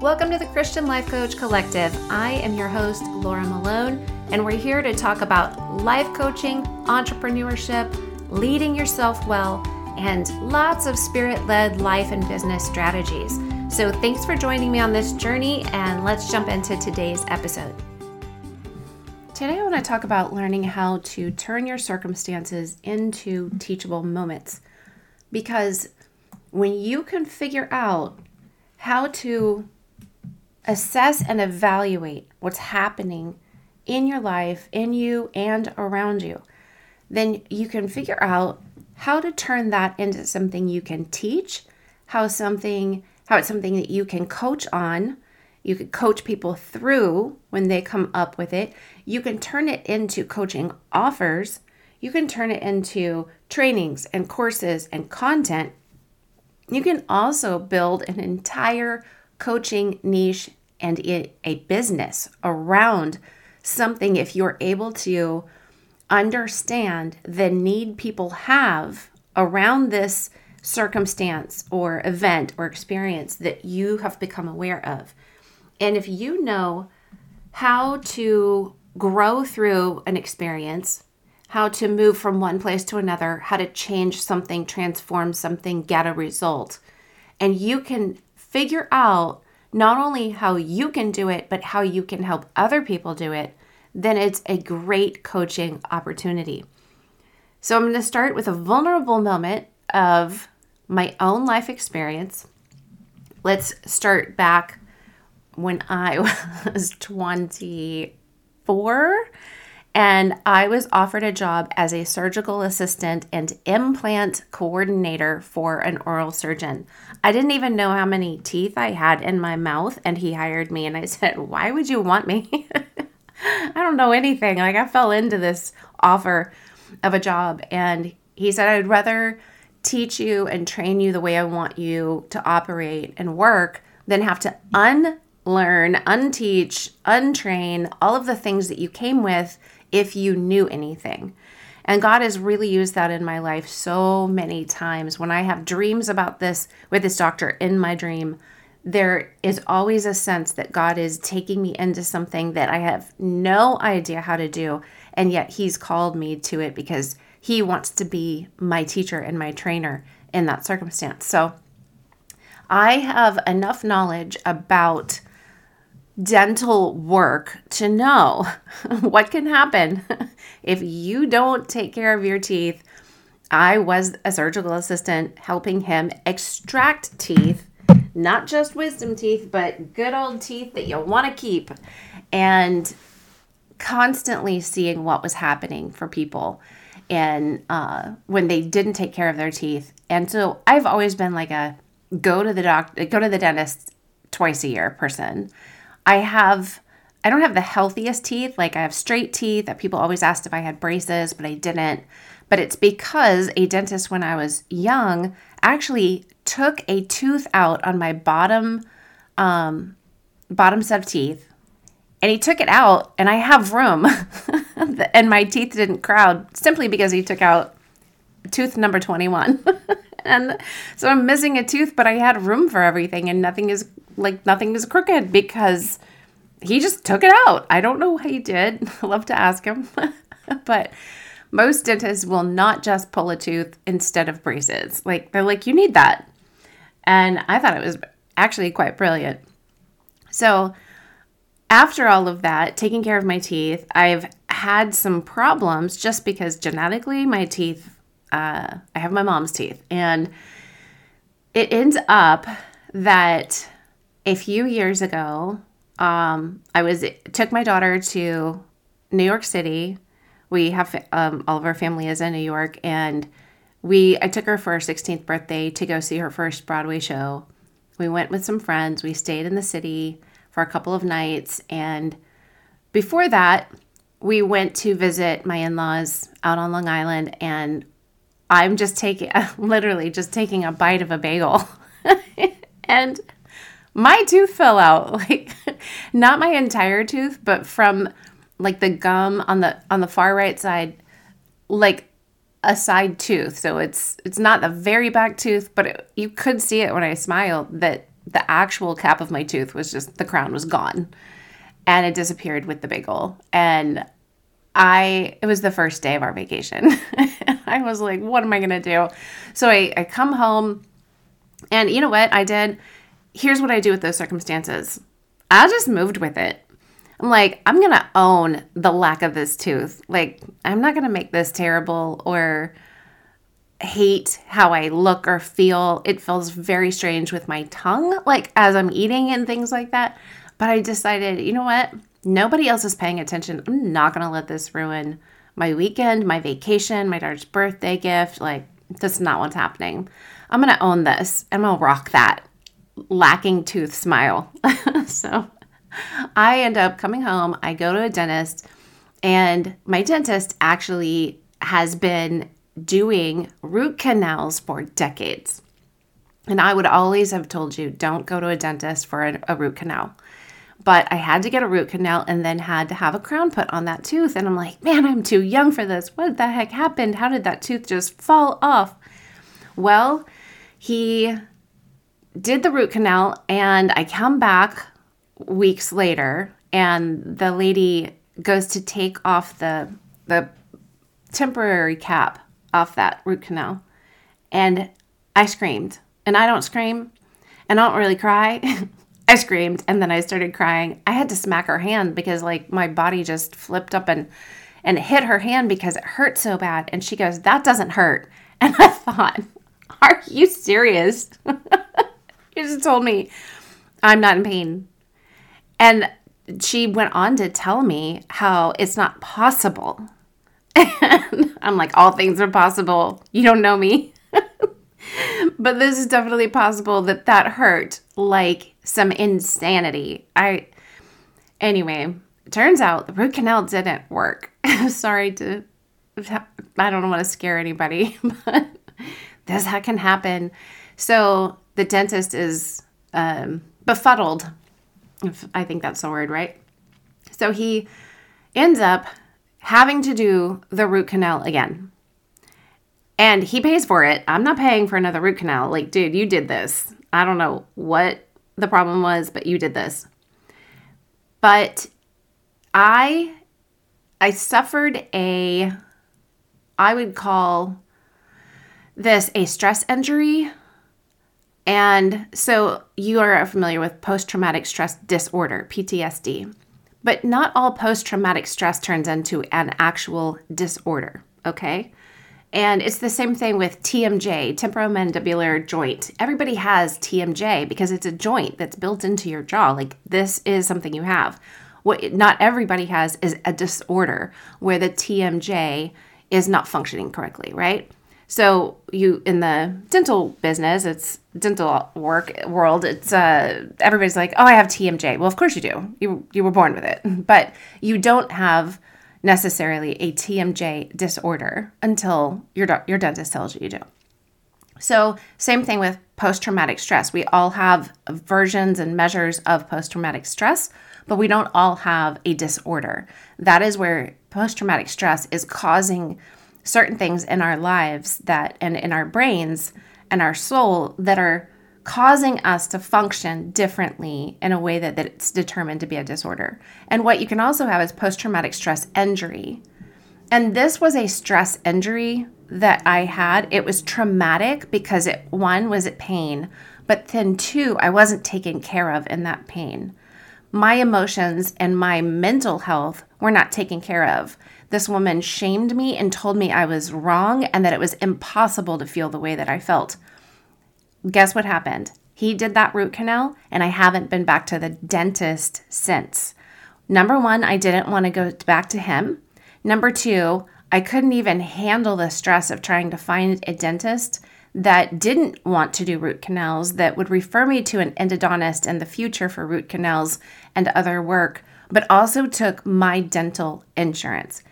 Welcome to the Christian Life Coach Collective. I am your host, Laura Malone, and we're here to talk about life coaching, entrepreneurship, leading yourself well, and lots of spirit led life and business strategies. So, thanks for joining me on this journey, and let's jump into today's episode. Today, I want to talk about learning how to turn your circumstances into teachable moments. Because when you can figure out how to assess and evaluate what's happening in your life, in you, and around you, then you can figure out how to turn that into something you can teach, how something how it's something that you can coach on. You can coach people through when they come up with it. You can turn it into coaching offers. You can turn it into trainings and courses and content. You can also build an entire coaching niche and a business around something if you're able to understand the need people have around this circumstance or event or experience that you have become aware of. And if you know how to grow through an experience, how to move from one place to another, how to change something, transform something, get a result, and you can figure out not only how you can do it, but how you can help other people do it, then it's a great coaching opportunity. So I'm going to start with a vulnerable moment of my own life experience. Let's start back when I was 24 and I was offered a job as a surgical assistant and implant coordinator for an oral surgeon. I didn't even know how many teeth I had in my mouth, and he hired me. And I said, Why would you want me? I don't know anything. Like, I fell into this offer of a job, and he said, I'd rather teach you and train you the way I want you to operate and work than have to unlearn, unteach, untrain all of the things that you came with if you knew anything. And God has really used that in my life so many times. When I have dreams about this with this doctor in my dream, there is always a sense that God is taking me into something that I have no idea how to do. And yet He's called me to it because He wants to be my teacher and my trainer in that circumstance. So I have enough knowledge about dental work to know what can happen if you don't take care of your teeth. I was a surgical assistant helping him extract teeth, not just wisdom teeth, but good old teeth that you want to keep, and constantly seeing what was happening for people and uh, when they didn't take care of their teeth. And so I've always been like a go to the doctor, go to the dentist twice a year person. I have I don't have the healthiest teeth. Like I have straight teeth that people always asked if I had braces, but I didn't. But it's because a dentist when I was young actually took a tooth out on my bottom um bottom set of teeth and he took it out and I have room and my teeth didn't crowd simply because he took out tooth number 21. and so I'm missing a tooth, but I had room for everything and nothing is like nothing is crooked because he just took it out. I don't know how he did. I love to ask him. but most dentists will not just pull a tooth instead of braces. Like they're like, you need that. And I thought it was actually quite brilliant. So after all of that, taking care of my teeth, I've had some problems just because genetically my teeth, uh, I have my mom's teeth. And it ends up that a few years ago, um, I was took my daughter to New York City. We have um, all of our family is in New York, and we I took her for her 16th birthday to go see her first Broadway show. We went with some friends. We stayed in the city for a couple of nights, and before that, we went to visit my in-laws out on Long Island, and I'm just taking literally just taking a bite of a bagel, and my tooth fell out like not my entire tooth but from like the gum on the on the far right side like a side tooth so it's it's not the very back tooth but it, you could see it when i smiled that the actual cap of my tooth was just the crown was gone and it disappeared with the bagel. And I, it was the first day of our vacation. I was like, what am I going to do? So I, I come home and you know what I did? Here's what I do with those circumstances. I just moved with it. I'm like, I'm going to own the lack of this tooth. Like, I'm not going to make this terrible or hate how I look or feel. It feels very strange with my tongue, like as I'm eating and things like that. But I decided, you know what? Nobody else is paying attention. I'm not going to let this ruin my weekend, my vacation, my daughter's birthday gift. Like, that's not what's happening. I'm going to own this. And to rock that lacking tooth smile. so I end up coming home. I go to a dentist, and my dentist actually has been doing root canals for decades. And I would always have told you don't go to a dentist for a, a, root canal. But I had to get a root canal and then had to have a crown put on that tooth. And I'm like, man, I'm too young for this. What the heck happened? How did that tooth just fall off? Well, he did the root canal, and I come back weeks later, and the lady goes to take off the the temporary cap off that root canal. And I screamed. And I don't scream and I don't really cry. I screamed and then I started crying. I had to smack her hand because like my body just flipped up and and hit her hand because it hurt so bad. And she goes, "That doesn't hurt." And I thought, "Are you serious?" you just told me I'm not in pain. And she went on to tell me how it's not possible and I'm like, all things are possible. You don't know me. but this is definitely possible that that hurt like some insanity. I, anyway, turns out the root canal didn't work. Sorry to, I don't want to scare anybody, but this can happen. So the dentist is um, befuddled. If I think that's the word, right? So he ends up having to do the root canal again. And he pays for it. I'm not paying for another root canal. Like, dude, you did this. I don't know what the problem was, but you did this. But I I suffered a I would call this a stress injury. And so you are familiar with post traumatic stress disorder, PTSD. But not all post traumatic stress turns into an actual disorder, okay? And it's the same thing with TMJ, temporomandibular joint. Everybody has TMJ because it's a joint that's built into your jaw. Like this is something you have. What not everybody has is a disorder where the TMJ is not functioning correctly, right? So you in the dental business, it's dental work world. It's uh, everybody's like, oh, I have TMJ. Well, of course you do. You you were born with it, but you don't have necessarily a TMJ disorder until your your dentist tells you you do. So same thing with post traumatic stress. We all have versions and measures of post traumatic stress, but we don't all have a disorder. That is where post traumatic stress is causing certain things in our lives that and in our brains and our soul that are causing us to function differently in a way that, that it's determined to be a disorder. And what you can also have is post traumatic stress injury. And this was a stress injury that I had. It was traumatic because it one was it pain, but then two, I wasn't taken care of in that pain. My emotions and my mental health were not taken care of. This woman shamed me and told me I was wrong and that it was impossible to feel the way that I felt. Guess what happened? He did that root canal, and I haven't been back to the dentist since. Number one, I didn't want to go back to him. Number two, I couldn't even handle the stress of trying to find a dentist that didn't want to do root canals, that would refer me to an endodontist in the future for root canals and other work, but also took my dental insurance.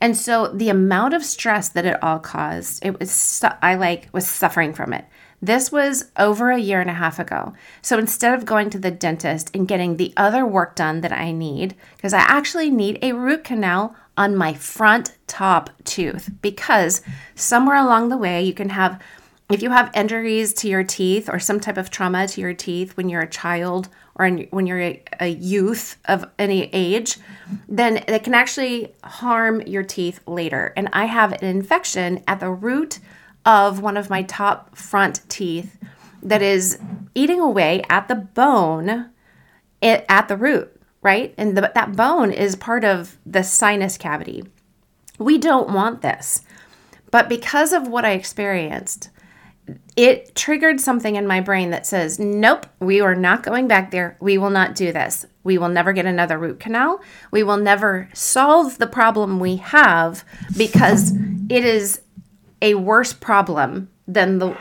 And so the amount of stress that it all caused, it was I like was suffering from it. This was over a year and a half ago. So instead of going to the dentist and getting the other work done that I need, because I actually need a root canal on my front top tooth, because somewhere along the way you can have if you have injuries to your teeth or some type of trauma to your teeth when you're a child or when you're a, a, youth of any age, then it can actually harm your teeth later. And I have an infection at the root of one of my top front teeth that is eating away at the bone at the root, right? And the, that bone is part of the sinus cavity. We don't want this. But because of what I experienced, it triggered something in my brain that says, nope, we are not going back there. We will not do this. We will never get another root canal. We will never solve the problem we have because it is a worse problem than the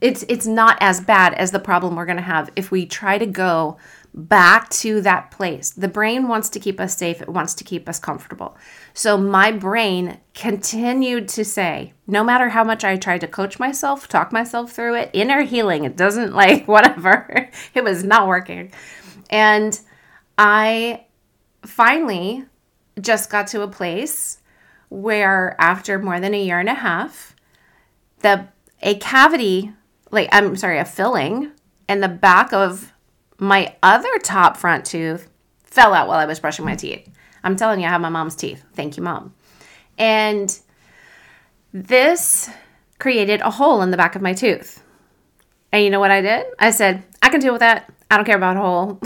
it's it's not as bad as the problem we're going to have if we try to go back to that place. The brain wants to keep us safe, it wants to keep us comfortable. So my brain continued to say, no matter how much I tried to coach myself, talk myself through it, inner healing, it doesn't like whatever, it was not working. And I finally just got to a place where after more than a year and a half, the a cavity, like I'm sorry, a filling in the back of my other top front tooth fell out while I was brushing my teeth. I'm telling you, I have my mom's teeth. Thank you, mom. And this created a hole in the back of my tooth. And you know what I did? I said, I can deal with that. I don't care about a hole.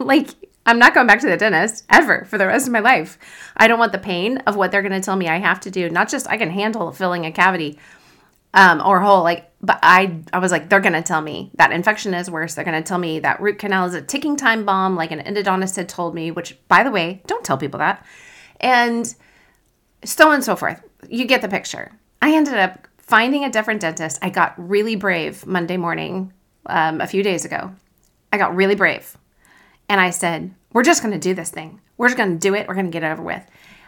like, I'm not going back to the dentist ever for the rest of my life. I don't want the pain of what they're going to tell me I have to do. Not just I can handle filling a cavity um, or hole, like but I I was like, they're gonna tell me that infection is worse. They're gonna tell me that root canal is a ticking time bomb, like an endodontist had told me. Which, by the way, don't tell people that. And so on and so forth. You get the picture. I ended up finding a different dentist. I got really brave Monday morning, um, a few days ago. I got really brave, and I said, "We're just gonna do this thing. We're just gonna do it. We're gonna get it over with."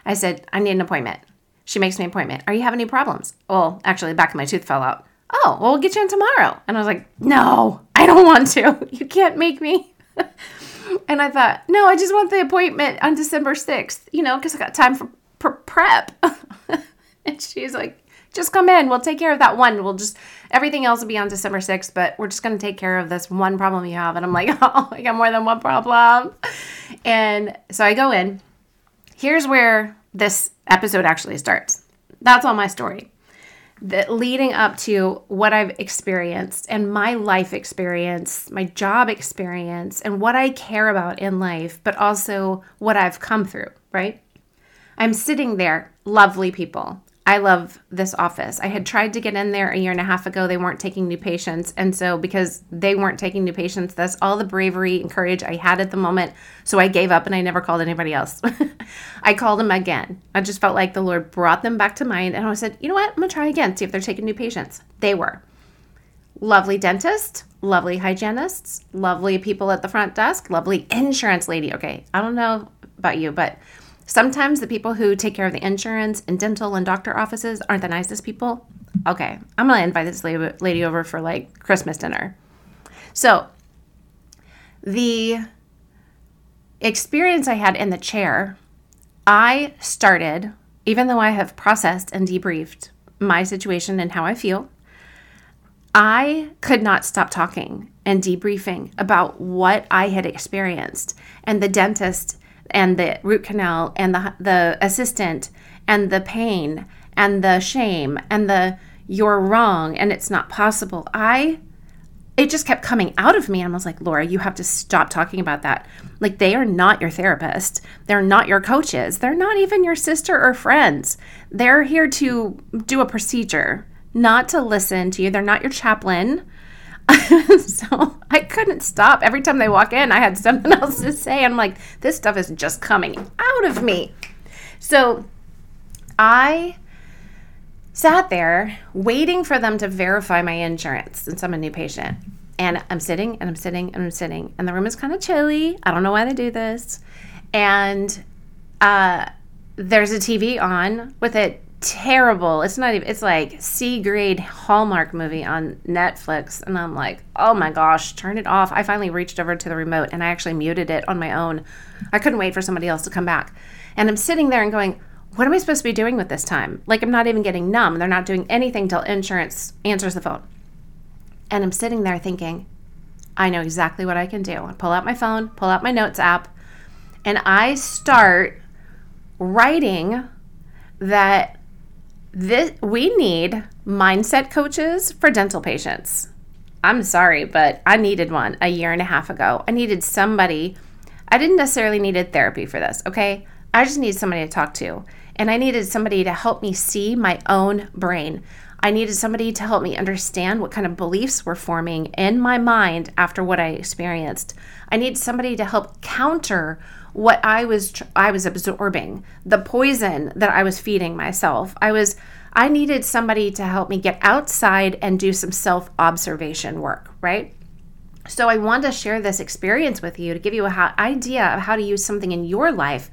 I said, "I need an appointment." She makes me an appointment. Are you having any problems? Well, actually, the back of my tooth fell out oh, well, we'll get you in tomorrow. And I was like, no, I don't want to. You can't make me. and I thought, no, I just want the appointment on December 6th, you know, because I got time for, for prep. and she's like, just come in. We'll take care of that one. We'll just, everything else will be on December 6th, but we're just going to take care of this one problem you have. And I'm like, oh, I got more than one problem. And so I go in. Here's where this episode actually starts. That's all my story that leading up to what I've experienced and my life experience, my job experience, and what I care about in life, but also what I've come through, right? I'm sitting there, lovely people. I love this office. I had tried to get in there a year and a half ago. They weren't taking new patients. And so, because they weren't taking new patients, that's all the bravery and courage I had at the moment. So, I gave up and I never called anybody else. I called them again. I just felt like the Lord brought them back to mind. And I said, you know what? I'm going to try again, see if they're taking new patients. They were. Lovely dentist, lovely hygienists, lovely people at the front desk, lovely insurance lady. Okay, I don't know about you, but Sometimes the people who take care of the insurance and dental and doctor offices aren't the nicest people. Okay, I'm gonna invite this lady over for like Christmas dinner. So, the experience I had in the chair, I started, even though I have processed and debriefed my situation and how I feel, I could not stop talking and debriefing about what I had experienced. And the dentist and the root canal and the the assistant and the pain and the shame and the you're wrong and it's not possible. I it just kept coming out of me and I was like, "Laura, you have to stop talking about that. Like they are not your therapist. They're not your coaches. They're not even your sister or friends. They're here to do a procedure, not to listen to you. They're not your chaplain." so I couldn't stop. Every time they walk in, I had something else to say. I'm like, this stuff is just coming out of me. So I sat there waiting for them to verify my insurance since I'm a new patient. And I'm sitting and I'm sitting and I'm sitting, and the room is kind of chilly. I don't know why they do this. And uh, there's a TV on with it terrible. It's not even, it's like C grade Hallmark movie on Netflix. And I'm like, oh my gosh, turn it off. I finally reached over to the remote and I actually muted it on my own. I couldn't wait for somebody else to come back. And I'm sitting there and going, what am I supposed to be doing with this time? Like, I'm not even getting numb. They're not doing anything till insurance answers the phone. And I'm sitting there thinking, I know exactly what I can do. I pull out my phone, pull out my notes app, and I start writing that this we need mindset coaches for dental patients. I'm sorry, but I needed one a year and a half ago. I needed somebody. I didn't necessarily needed therapy for this, okay? I just needed somebody to talk to. And I needed somebody to help me see my own brain. I needed somebody to help me understand what kind of beliefs were forming in my mind after what I experienced. I needed somebody to help counter what I was I was absorbing, the poison that I was feeding myself. I was I needed somebody to help me get outside and do some self-observation work, right? So I want to share this experience with you to give you an idea of how to use something in your life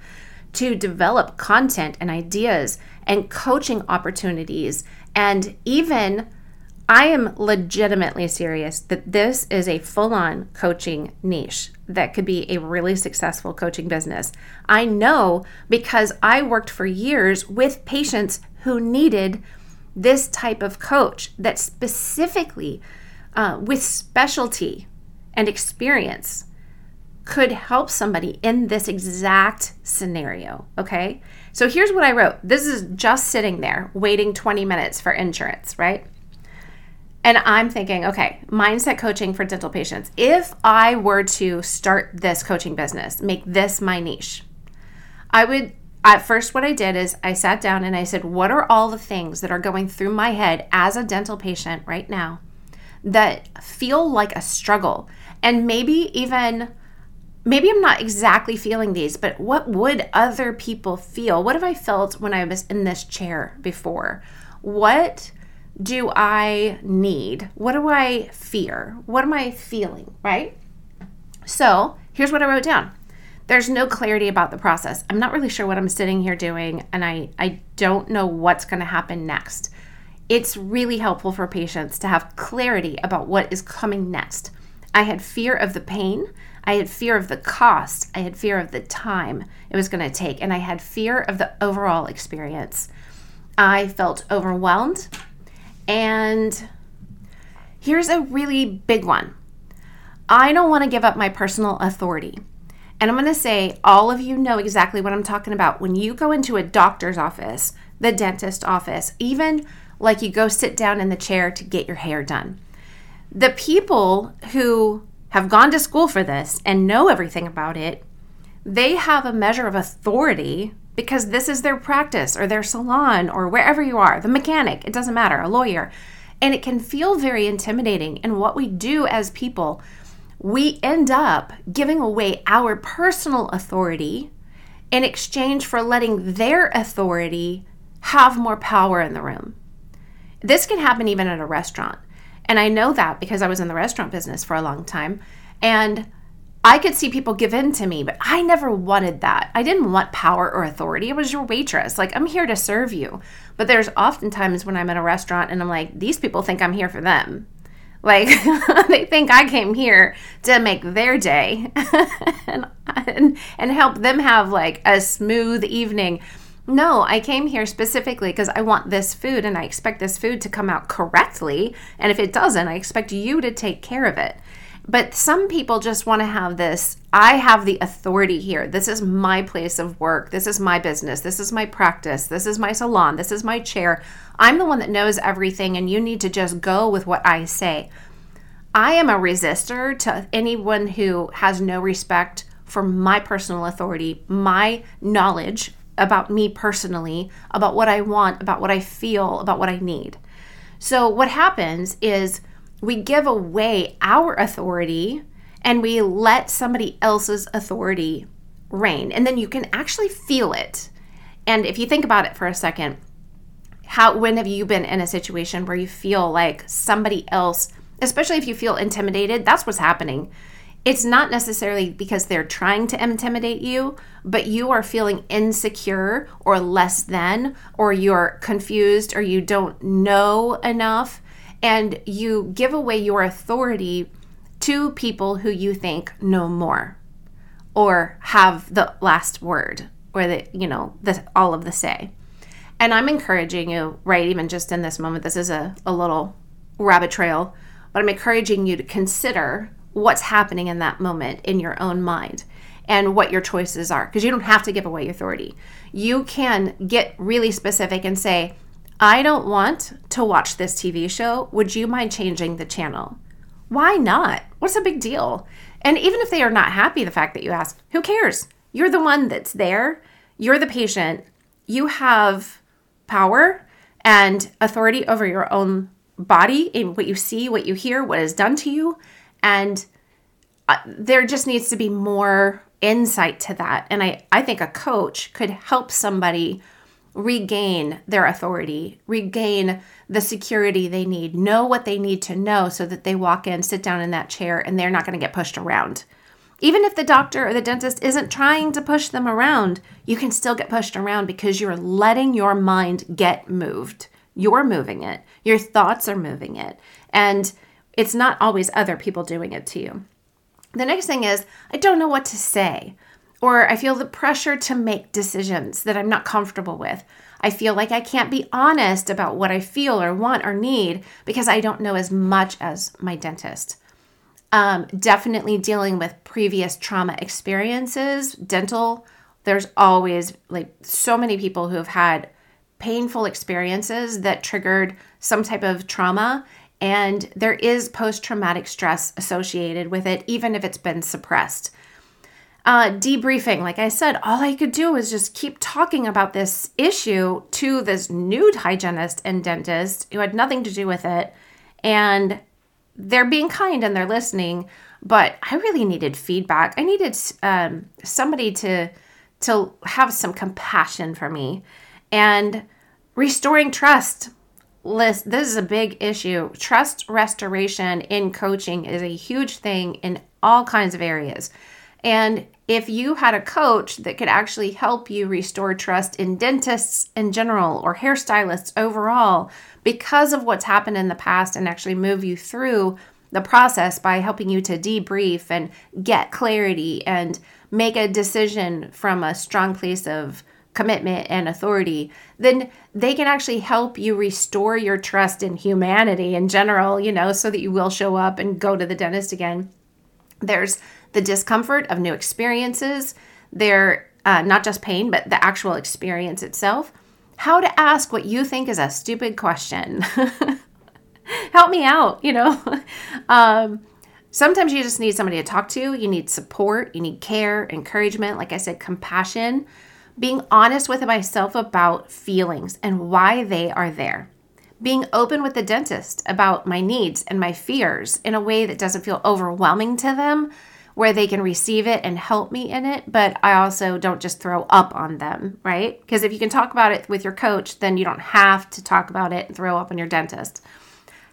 to develop content and ideas and coaching opportunities. And even I am legitimately serious that this is a full on coaching niche that could be a really successful coaching business. I know because I worked for years with patients who needed this type of coach that specifically, uh, with specialty and experience, could help somebody in this exact scenario. Okay. So here's what I wrote. This is just sitting there waiting 20 minutes for insurance, right? And I'm thinking, okay, mindset coaching for dental patients. If I were to start this coaching business, make this my niche, I would, at first, what I did is I sat down and I said, what are all the things that are going through my head as a dental patient right now that feel like a struggle? And maybe even maybe I'm not exactly feeling these, but what would other people feel? What have I felt when I was in this chair before? What do I need? What do I fear? What am I feeling, right? So here's what I wrote down. There's no clarity about the process. I'm not really sure what I'm sitting here doing, and I, I don't know what's going to happen next. It's really helpful for patients to have clarity about what is coming next. I had fear of the pain. I had fear of the cost. I had fear of the time it was going to take. And I had fear of the overall experience. I felt overwhelmed. And here's a really big one I don't want to give up my personal authority. And I'm going to say, all of you know exactly what I'm talking about. When you go into a doctor's office, the dentist office, even like you go sit down in the chair to get your hair done, the people who have gone to school for this and know everything about it, they have a measure of authority because this is their practice or their salon or wherever you are, the mechanic, it doesn't matter, a lawyer. And it can feel very intimidating. And what we do as people, we end up giving away our personal authority in exchange for letting their authority have more power in the room. This can happen even at a restaurant. And I know that because I was in the restaurant business for a long time. And I could see people give in to me, but I never wanted that. I didn't want power or authority. It was your waitress. Like, I'm here to serve you. But there's oftentimes when I'm in a restaurant and I'm like, these people think I'm here for them. Like, they think I came here to make their day and, and, and help them have like a smooth evening. No, I came here specifically because I want this food and I expect this food to come out correctly. And if it doesn't, I expect you to take care of it. But some people just want to have this I have the authority here. This is my place of work. This is my business. This is my practice. This is my salon. This is my chair. I'm the one that knows everything, and you need to just go with what I say. I am a resistor to anyone who has no respect for my personal authority, my knowledge about me personally, about what I want, about what I feel, about what I need. So, what happens is we give away our authority and we let somebody else's authority reign. And then you can actually feel it. And if you think about it for a second, how when have you been in a situation where you feel like somebody else, especially if you feel intimidated, that's what's happening it's not necessarily because they're trying to intimidate you, but you are feeling insecure or less than, or you're confused or you don't know enough, and you give away your authority to people who you think know more or have the last word or the, you know, the, all of the say. And I'm encouraging you, right, even just in this moment, this is a, a little rabbit trail, but I'm encouraging you to consider what's happening in that moment in your own mind and what your choices are because you don't have to give away authority. You can get really specific and say, I don't want to watch this TV show. Would you mind changing the channel? Why not? What's the big deal? And even if they are not happy the fact that you asked, who cares? You're the one that's there. You're the patient. You have power and authority over your own body and what you see, what you hear, what is done to you. And uh, there just needs to be more insight to that. And I, I think a coach could help somebody regain their authority, regain the security they need, know what they need to know so that they walk in, sit down in that chair, and they're not going to get pushed around. Even if the doctor or the dentist isn't trying to push them around, you can still get pushed around because you're letting your mind get moved. You're moving it, your thoughts are moving it, and it's not always other people doing it to you. The next thing is, I don't know what to say or I feel the pressure to make decisions that I'm not comfortable with. I feel like I can't be honest about what I feel or want or need because I don't know as much as my dentist. Um, definitely dealing with previous trauma experiences, dental. There's always like so many people who have had painful experiences that triggered some type of trauma. And there is post traumatic stress associated with it, even if it's been suppressed. Uh, debriefing, like I said, all I could do was just keep talking about this issue to this nude hygienist and dentist who had nothing to do with it. And they're being kind and they're listening, but I really needed feedback. I needed um, somebody to to have some compassion for me and restoring trust. list This is a big issue. Trust restoration in coaching is a huge thing in all kinds of areas. And if you had a coach that could actually help you restore trust in dentists in general or hairstylists overall because of what's happened in the past and actually move you through the process by helping you to debrief and get clarity and make a decision from a strong place of commitment and authority, then they can actually help you restore your trust in humanity in general, you know, so that you will show up and go to the dentist again. There's the discomfort of new experiences, their uh, not just pain, but the actual experience itself. How to ask what you think is a stupid question. Help me out, you know. um, sometimes you just need somebody to talk to. You need support, you need care, encouragement, like I said, compassion, being honest with myself about feelings and why they are there. Being open with the dentist about my needs and my fears in a way that doesn't feel overwhelming to them where they can receive it and help me in it, but I also don't just throw up on them, right? Because if you can talk about it with your coach, then you don't have to talk about it and throw up on your dentist.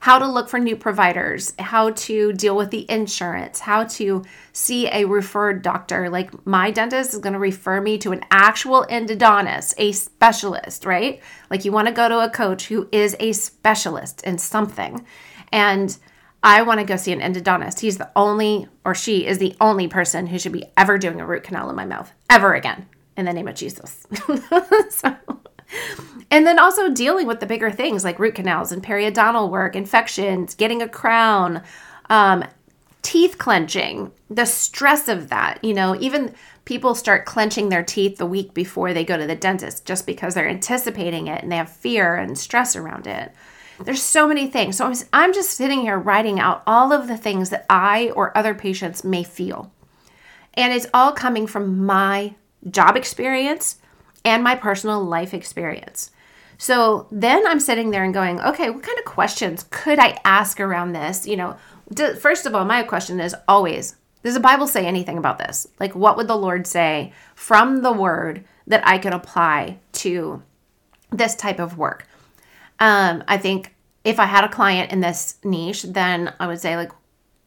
How to look for new providers, how to deal with the insurance, how to see a referred doctor. Like my dentist is going to refer me to an actual endodontist, a specialist, right? Like you want to go to a coach who is a specialist in something. And I want to go see an endodontist. He's the only, or she is the only person who should be ever doing a root canal in my mouth, ever again, in the name of Jesus. so, and then also dealing with the bigger things like root canals and periodontal work, infections, getting a crown, um, teeth clenching, the stress of that. You know, even people start clenching their teeth the week before they go to the dentist just because they're anticipating it and they have fear and stress around it. There's so many things. So I'm just sitting here writing out all of the things that I or other patients may feel. And it's all coming from my job experience and my personal life experience. So then I'm sitting there and going, okay, what kind of questions could I ask around this? You know, first of all, my question is always, does the Bible say anything about this? Like, what would the Lord say from the word that I could apply to this type of work? Um, I think if I had a client in this niche, then I would say, like,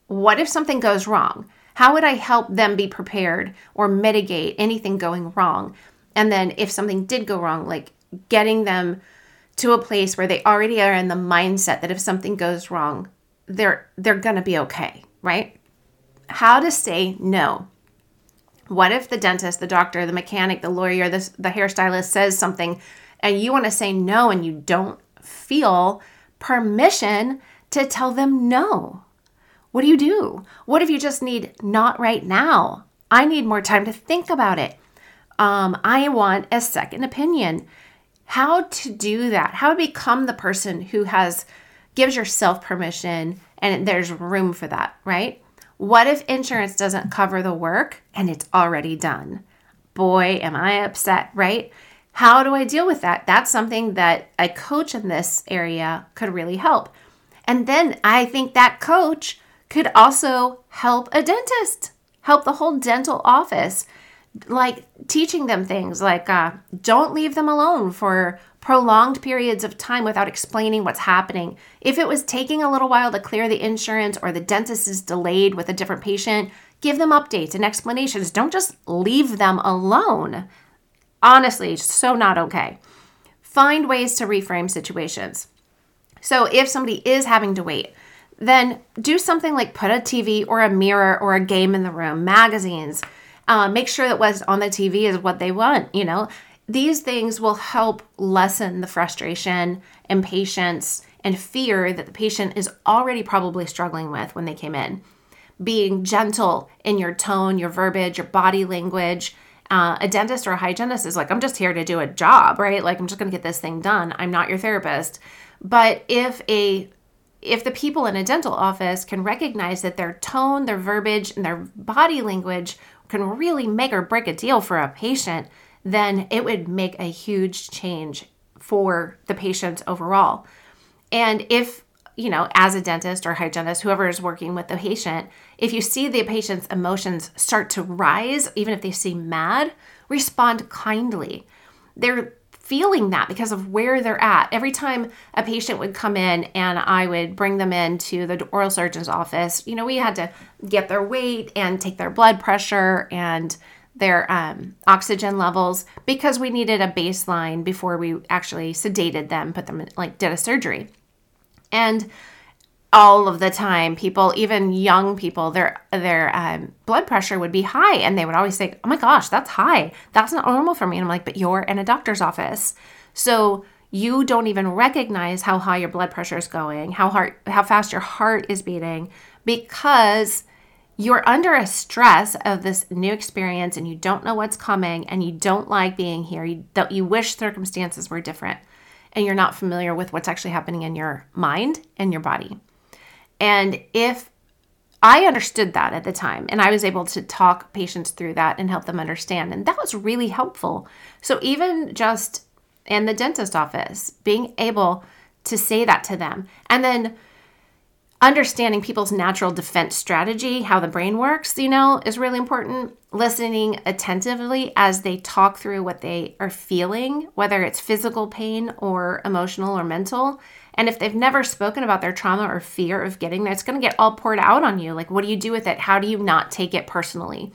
what if something goes wrong? How would I help them be prepared or mitigate anything going wrong? And then if something did go wrong, like getting them to a place where they already are in the mindset that if something goes wrong, they're they're going to be okay, right? How to say no. What if the dentist, the doctor, the mechanic, the lawyer, the, the hairstylist says something and you want to say no and you don't feel permission to tell them no. What do you do? What if you just need not right now? I need more time to think about it. Um, I want a second opinion. How to do that? How to become the person who has gives yourself permission and there's room for that, right? What if insurance doesn't cover the work and it's already done? Boy, am I upset, right? How do I deal with that? That's something that a coach in this area could really help. And then I think that coach could also help a dentist, help the whole dental office, like teaching them things like uh, don't leave them alone for prolonged periods of time without explaining what's happening. If it was taking a little while to clear the insurance or the dentist is delayed with a different patient, give them updates and explanations. Don't just leave them alone. Honestly, so not okay. Find ways to reframe situations. So if somebody is having to wait, then do something like put a TV or a mirror or a game in the room, magazines. Uh, make sure that what's on the TV is what they want. You know, these things will help lessen the frustration, impatience, and fear that the patient is already probably struggling with when they came in. Being gentle in your tone, your verbiage, your body language. Uh, a dentist or a hygienist is like, I'm just here to do a job, right? Like, I'm just going to get this thing done. I'm not your therapist. But if a if the people in a dental office can recognize that their tone, their verbiage, and their body language can really make or break a deal for a patient, then it would make a huge change for the patient overall. And if, you know, as a dentist or hygienist, whoever is working with the patient, if you see the patient's emotions start to rise, even if they seem mad, respond kindly. They're feeling that because of where they're at. Every time a patient would come in and I would bring them into the oral surgeon's office, you know, we had to get their weight and take their blood pressure and their um, oxygen levels because we needed a baseline before we actually sedated them, put them in, like did a surgery. And all of the time people even young people their their um, blood pressure would be high and they would always say oh my gosh that's high. That's not normal for me. And i'm like but you're in a doctor's office. So you don't even recognize how high your blood pressure is going how heart how fast your heart is beating because you're under a stress of this new experience and you don't know what's coming and you don't like being here. You you wish circumstances were different and you're not familiar with what's actually happening in your mind and your body and if I understood that at the time and I was able to talk patients through that and help them understand. And that was really helpful. So, even just in the dentist office, being able to say that to them and then understanding people's natural defense strategy, how the brain works, you know, is really important. Listening attentively as they talk through what they are feeling, whether it's physical pain or emotional or mental, and if they've never spoken about their trauma or fear of getting there, it's going to get all poured out on you. Like, what do you do with it? How do you not take it personally?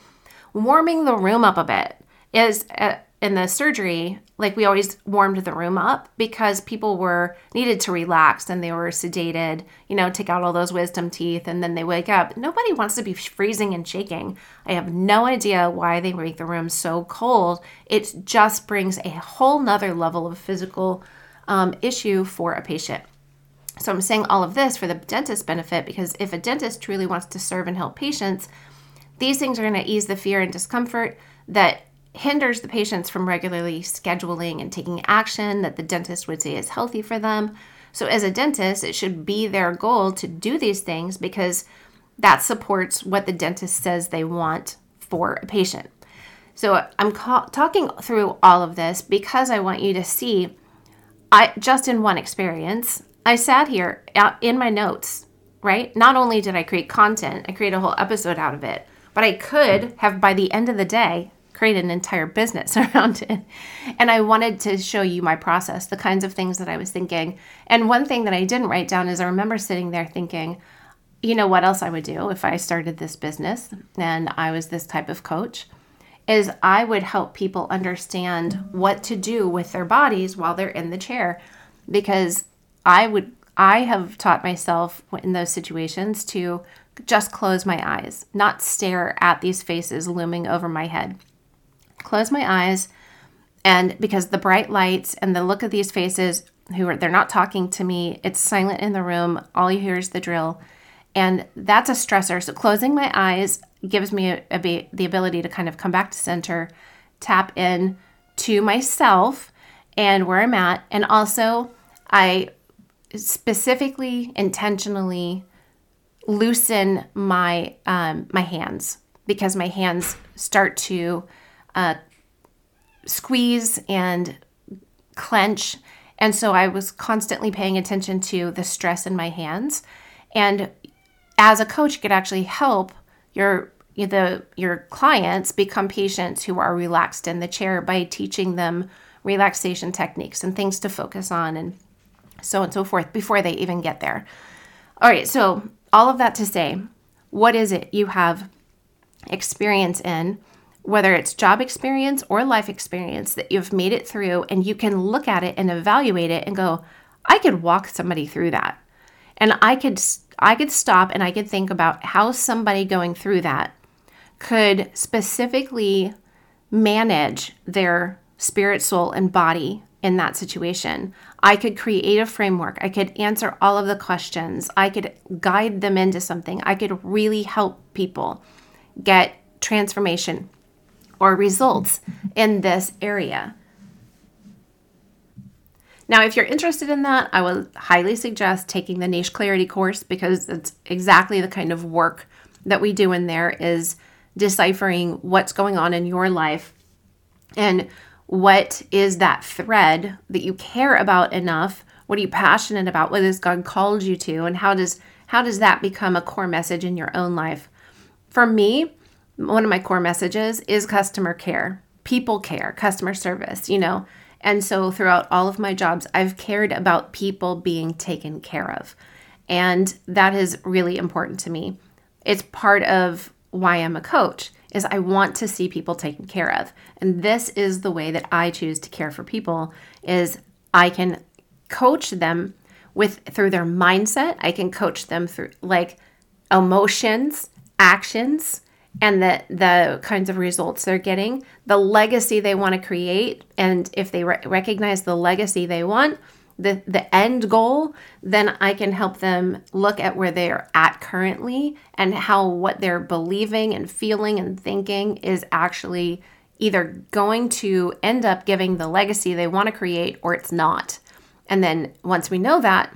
Warming the room up a bit is uh, in the surgery, like we always warmed the room up because people were needed to relax and they were sedated, you know, take out all those wisdom teeth and then they wake up. Nobody wants to be freezing and shaking. I have no idea why they make the room so cold. It just brings a whole nother level of physical um, issue for a patient. So I'm saying all of this for the dentist benefit because if a dentist truly wants to serve and help patients, these things are going to ease the fear and discomfort that hinders the patients from regularly scheduling and taking action that the dentist would say is healthy for them. So, as a dentist, it should be their goal to do these things because that supports what the dentist says they want for a patient. So, I'm ca- talking through all of this because I want you to see, I just in one experience, I sat here uh, in my notes, right? Not only did I create content, I created a whole episode out of it, but I could have by the end of the day created an entire business around it. And I wanted to show you my process, the kinds of things that I was thinking. And one thing that I didn't write down is I remember sitting there thinking, you know what else I would do if I started this business and I was this type of coach? Is I would help people understand what to do with their bodies while they're in the chair because I would I have taught myself in those situations to just close my eyes, not stare at these faces looming over my head. Close my eyes And because the bright lights and the look of these faces who are they're not talking to me, it's silent in the room, all you hear is the drill. And that's a stressor. So closing my eyes gives me a, a, the ability to kind of come back to center, tap in to myself and where I'm at. And also, I specifically, intentionally loosen my um, my hands because my hands start to uh, squeeze and clench. And so I was constantly paying attention to the stress in my hands. And as a coach, you could actually help your the your clients become patients who are relaxed in the chair by teaching them relaxation techniques and things to focus on and so on and so forth before they even get there. All right, so all of that to say, what is it you have experience in, whether it's job experience or life experience that you've made it through and you can look at it and evaluate it and go, I could walk somebody through that. And I could I could stop and I could think about how somebody going through that could specifically manage their spirit, soul, and body in that situation. I could create a framework. I could answer all of the questions. I could guide them into something. I could really help people get transformation or results in this area. Now, if you're interested in that, I would highly suggest taking the niche clarity course because it's exactly the kind of work that we do in there is deciphering what's going on in your life and what is that thread that you care about enough? What are you passionate about? What has god called you to? And how does how does that become a core message in your own life? For me one of my core messages is customer care people care customer service you know and so throughout all of my jobs i've cared about people being taken care of and that is really important to me it's part of why I'm a coach is I want to see people taken care of. And this is the way that I choose to care for people is I can coach them with through their mindset. I can coach them through like emotions, actions, and the the kinds of results they're getting, the legacy they want to create, and if they re- recognize the legacy they want, the the end goal, then I can help them look at where they're at currently and how what they're believing and feeling and thinking is actually either going to end up giving the legacy they want to create or it's not. And then once we know that,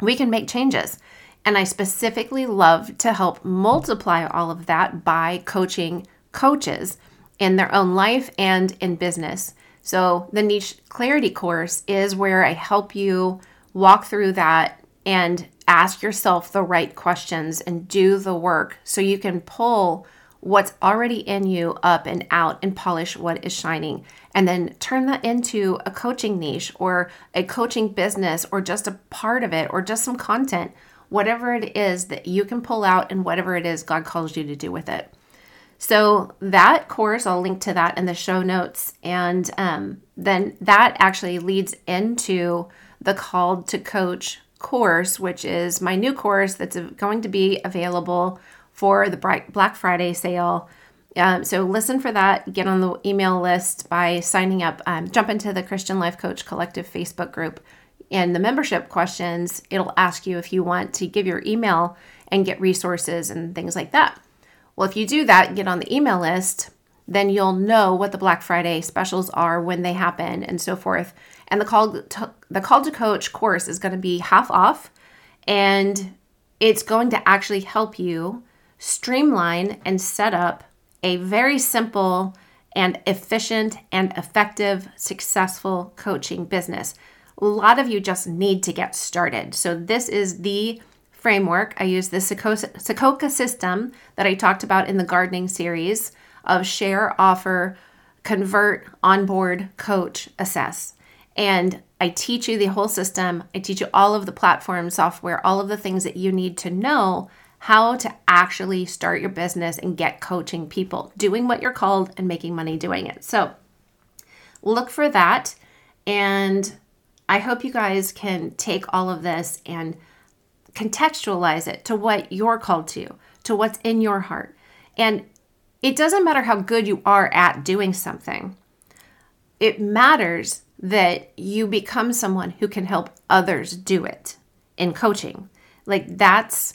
we can make changes. And I specifically love to help multiply all of that by coaching coaches in their own life and in business. So, the niche clarity course is where I help you walk through that and ask yourself the right questions and do the work so you can pull what's already in you up and out and polish what is shining and then turn that into a coaching niche or a coaching business or just a part of it or just some content whatever it is that you can pull out and whatever it is God calls you to do with it. So that course, I'll link to that in the show notes. And um, then that actually leads into the Called to Coach course, which is my new course that's going to be available for the Black Friday sale. Um, so listen for that. Get on the email list by signing up. Um, jump into the Christian Life Coach Collective Facebook group. And the membership questions, it'll ask you if you want to give your email and get resources and things like that. Well, if you do that, get on the email list, then you'll know what the Black Friday specials are when they happen and so forth. And the call to, the call to coach course is going to be half off and it's going to actually help you streamline and set up a very simple and efficient and effective successful coaching business. A lot of you just need to get started. So this is the framework, I use the Sokoka system that I talked about in the gardening series of share, offer, convert, onboard, coach, assess. And I teach you the whole system. I teach you all of the platform software, all of the things that you need to know how to actually start your business and get coaching people, doing what you're called and making money doing it. So look for that. And I hope you guys can take all of this and contextualize it to what you're called to, to what's in your heart. And it doesn't matter how good you are at doing something. it matters that you become someone who can help others do it in coaching. Like that's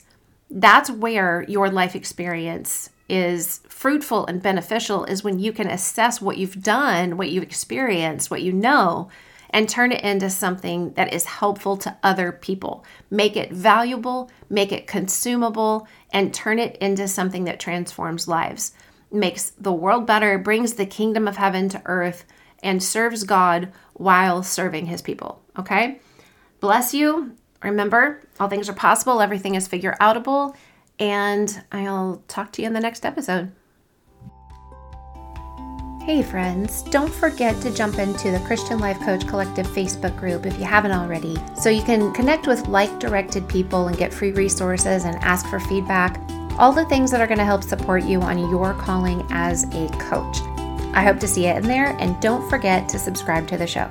that's where your life experience is fruitful and beneficial is when you can assess what you've done, what you've experienced, what you know, and turn it into something that is helpful to other people. Make it valuable, make it consumable, and turn it into something that transforms lives, makes the world better, brings the kingdom of heaven to earth, and serves God while serving his people. Okay? Bless you. Remember, all things are possible, everything is figure outable, and I'll talk to you in the next episode. Hey, friends, don't forget to jump into the Christian Life Coach Collective Facebook group if you haven't already, so you can connect with like directed people and get free resources and ask for feedback. All the things that are going to help support you on your calling as a coach. I hope to see you in there, and don't forget to subscribe to the show.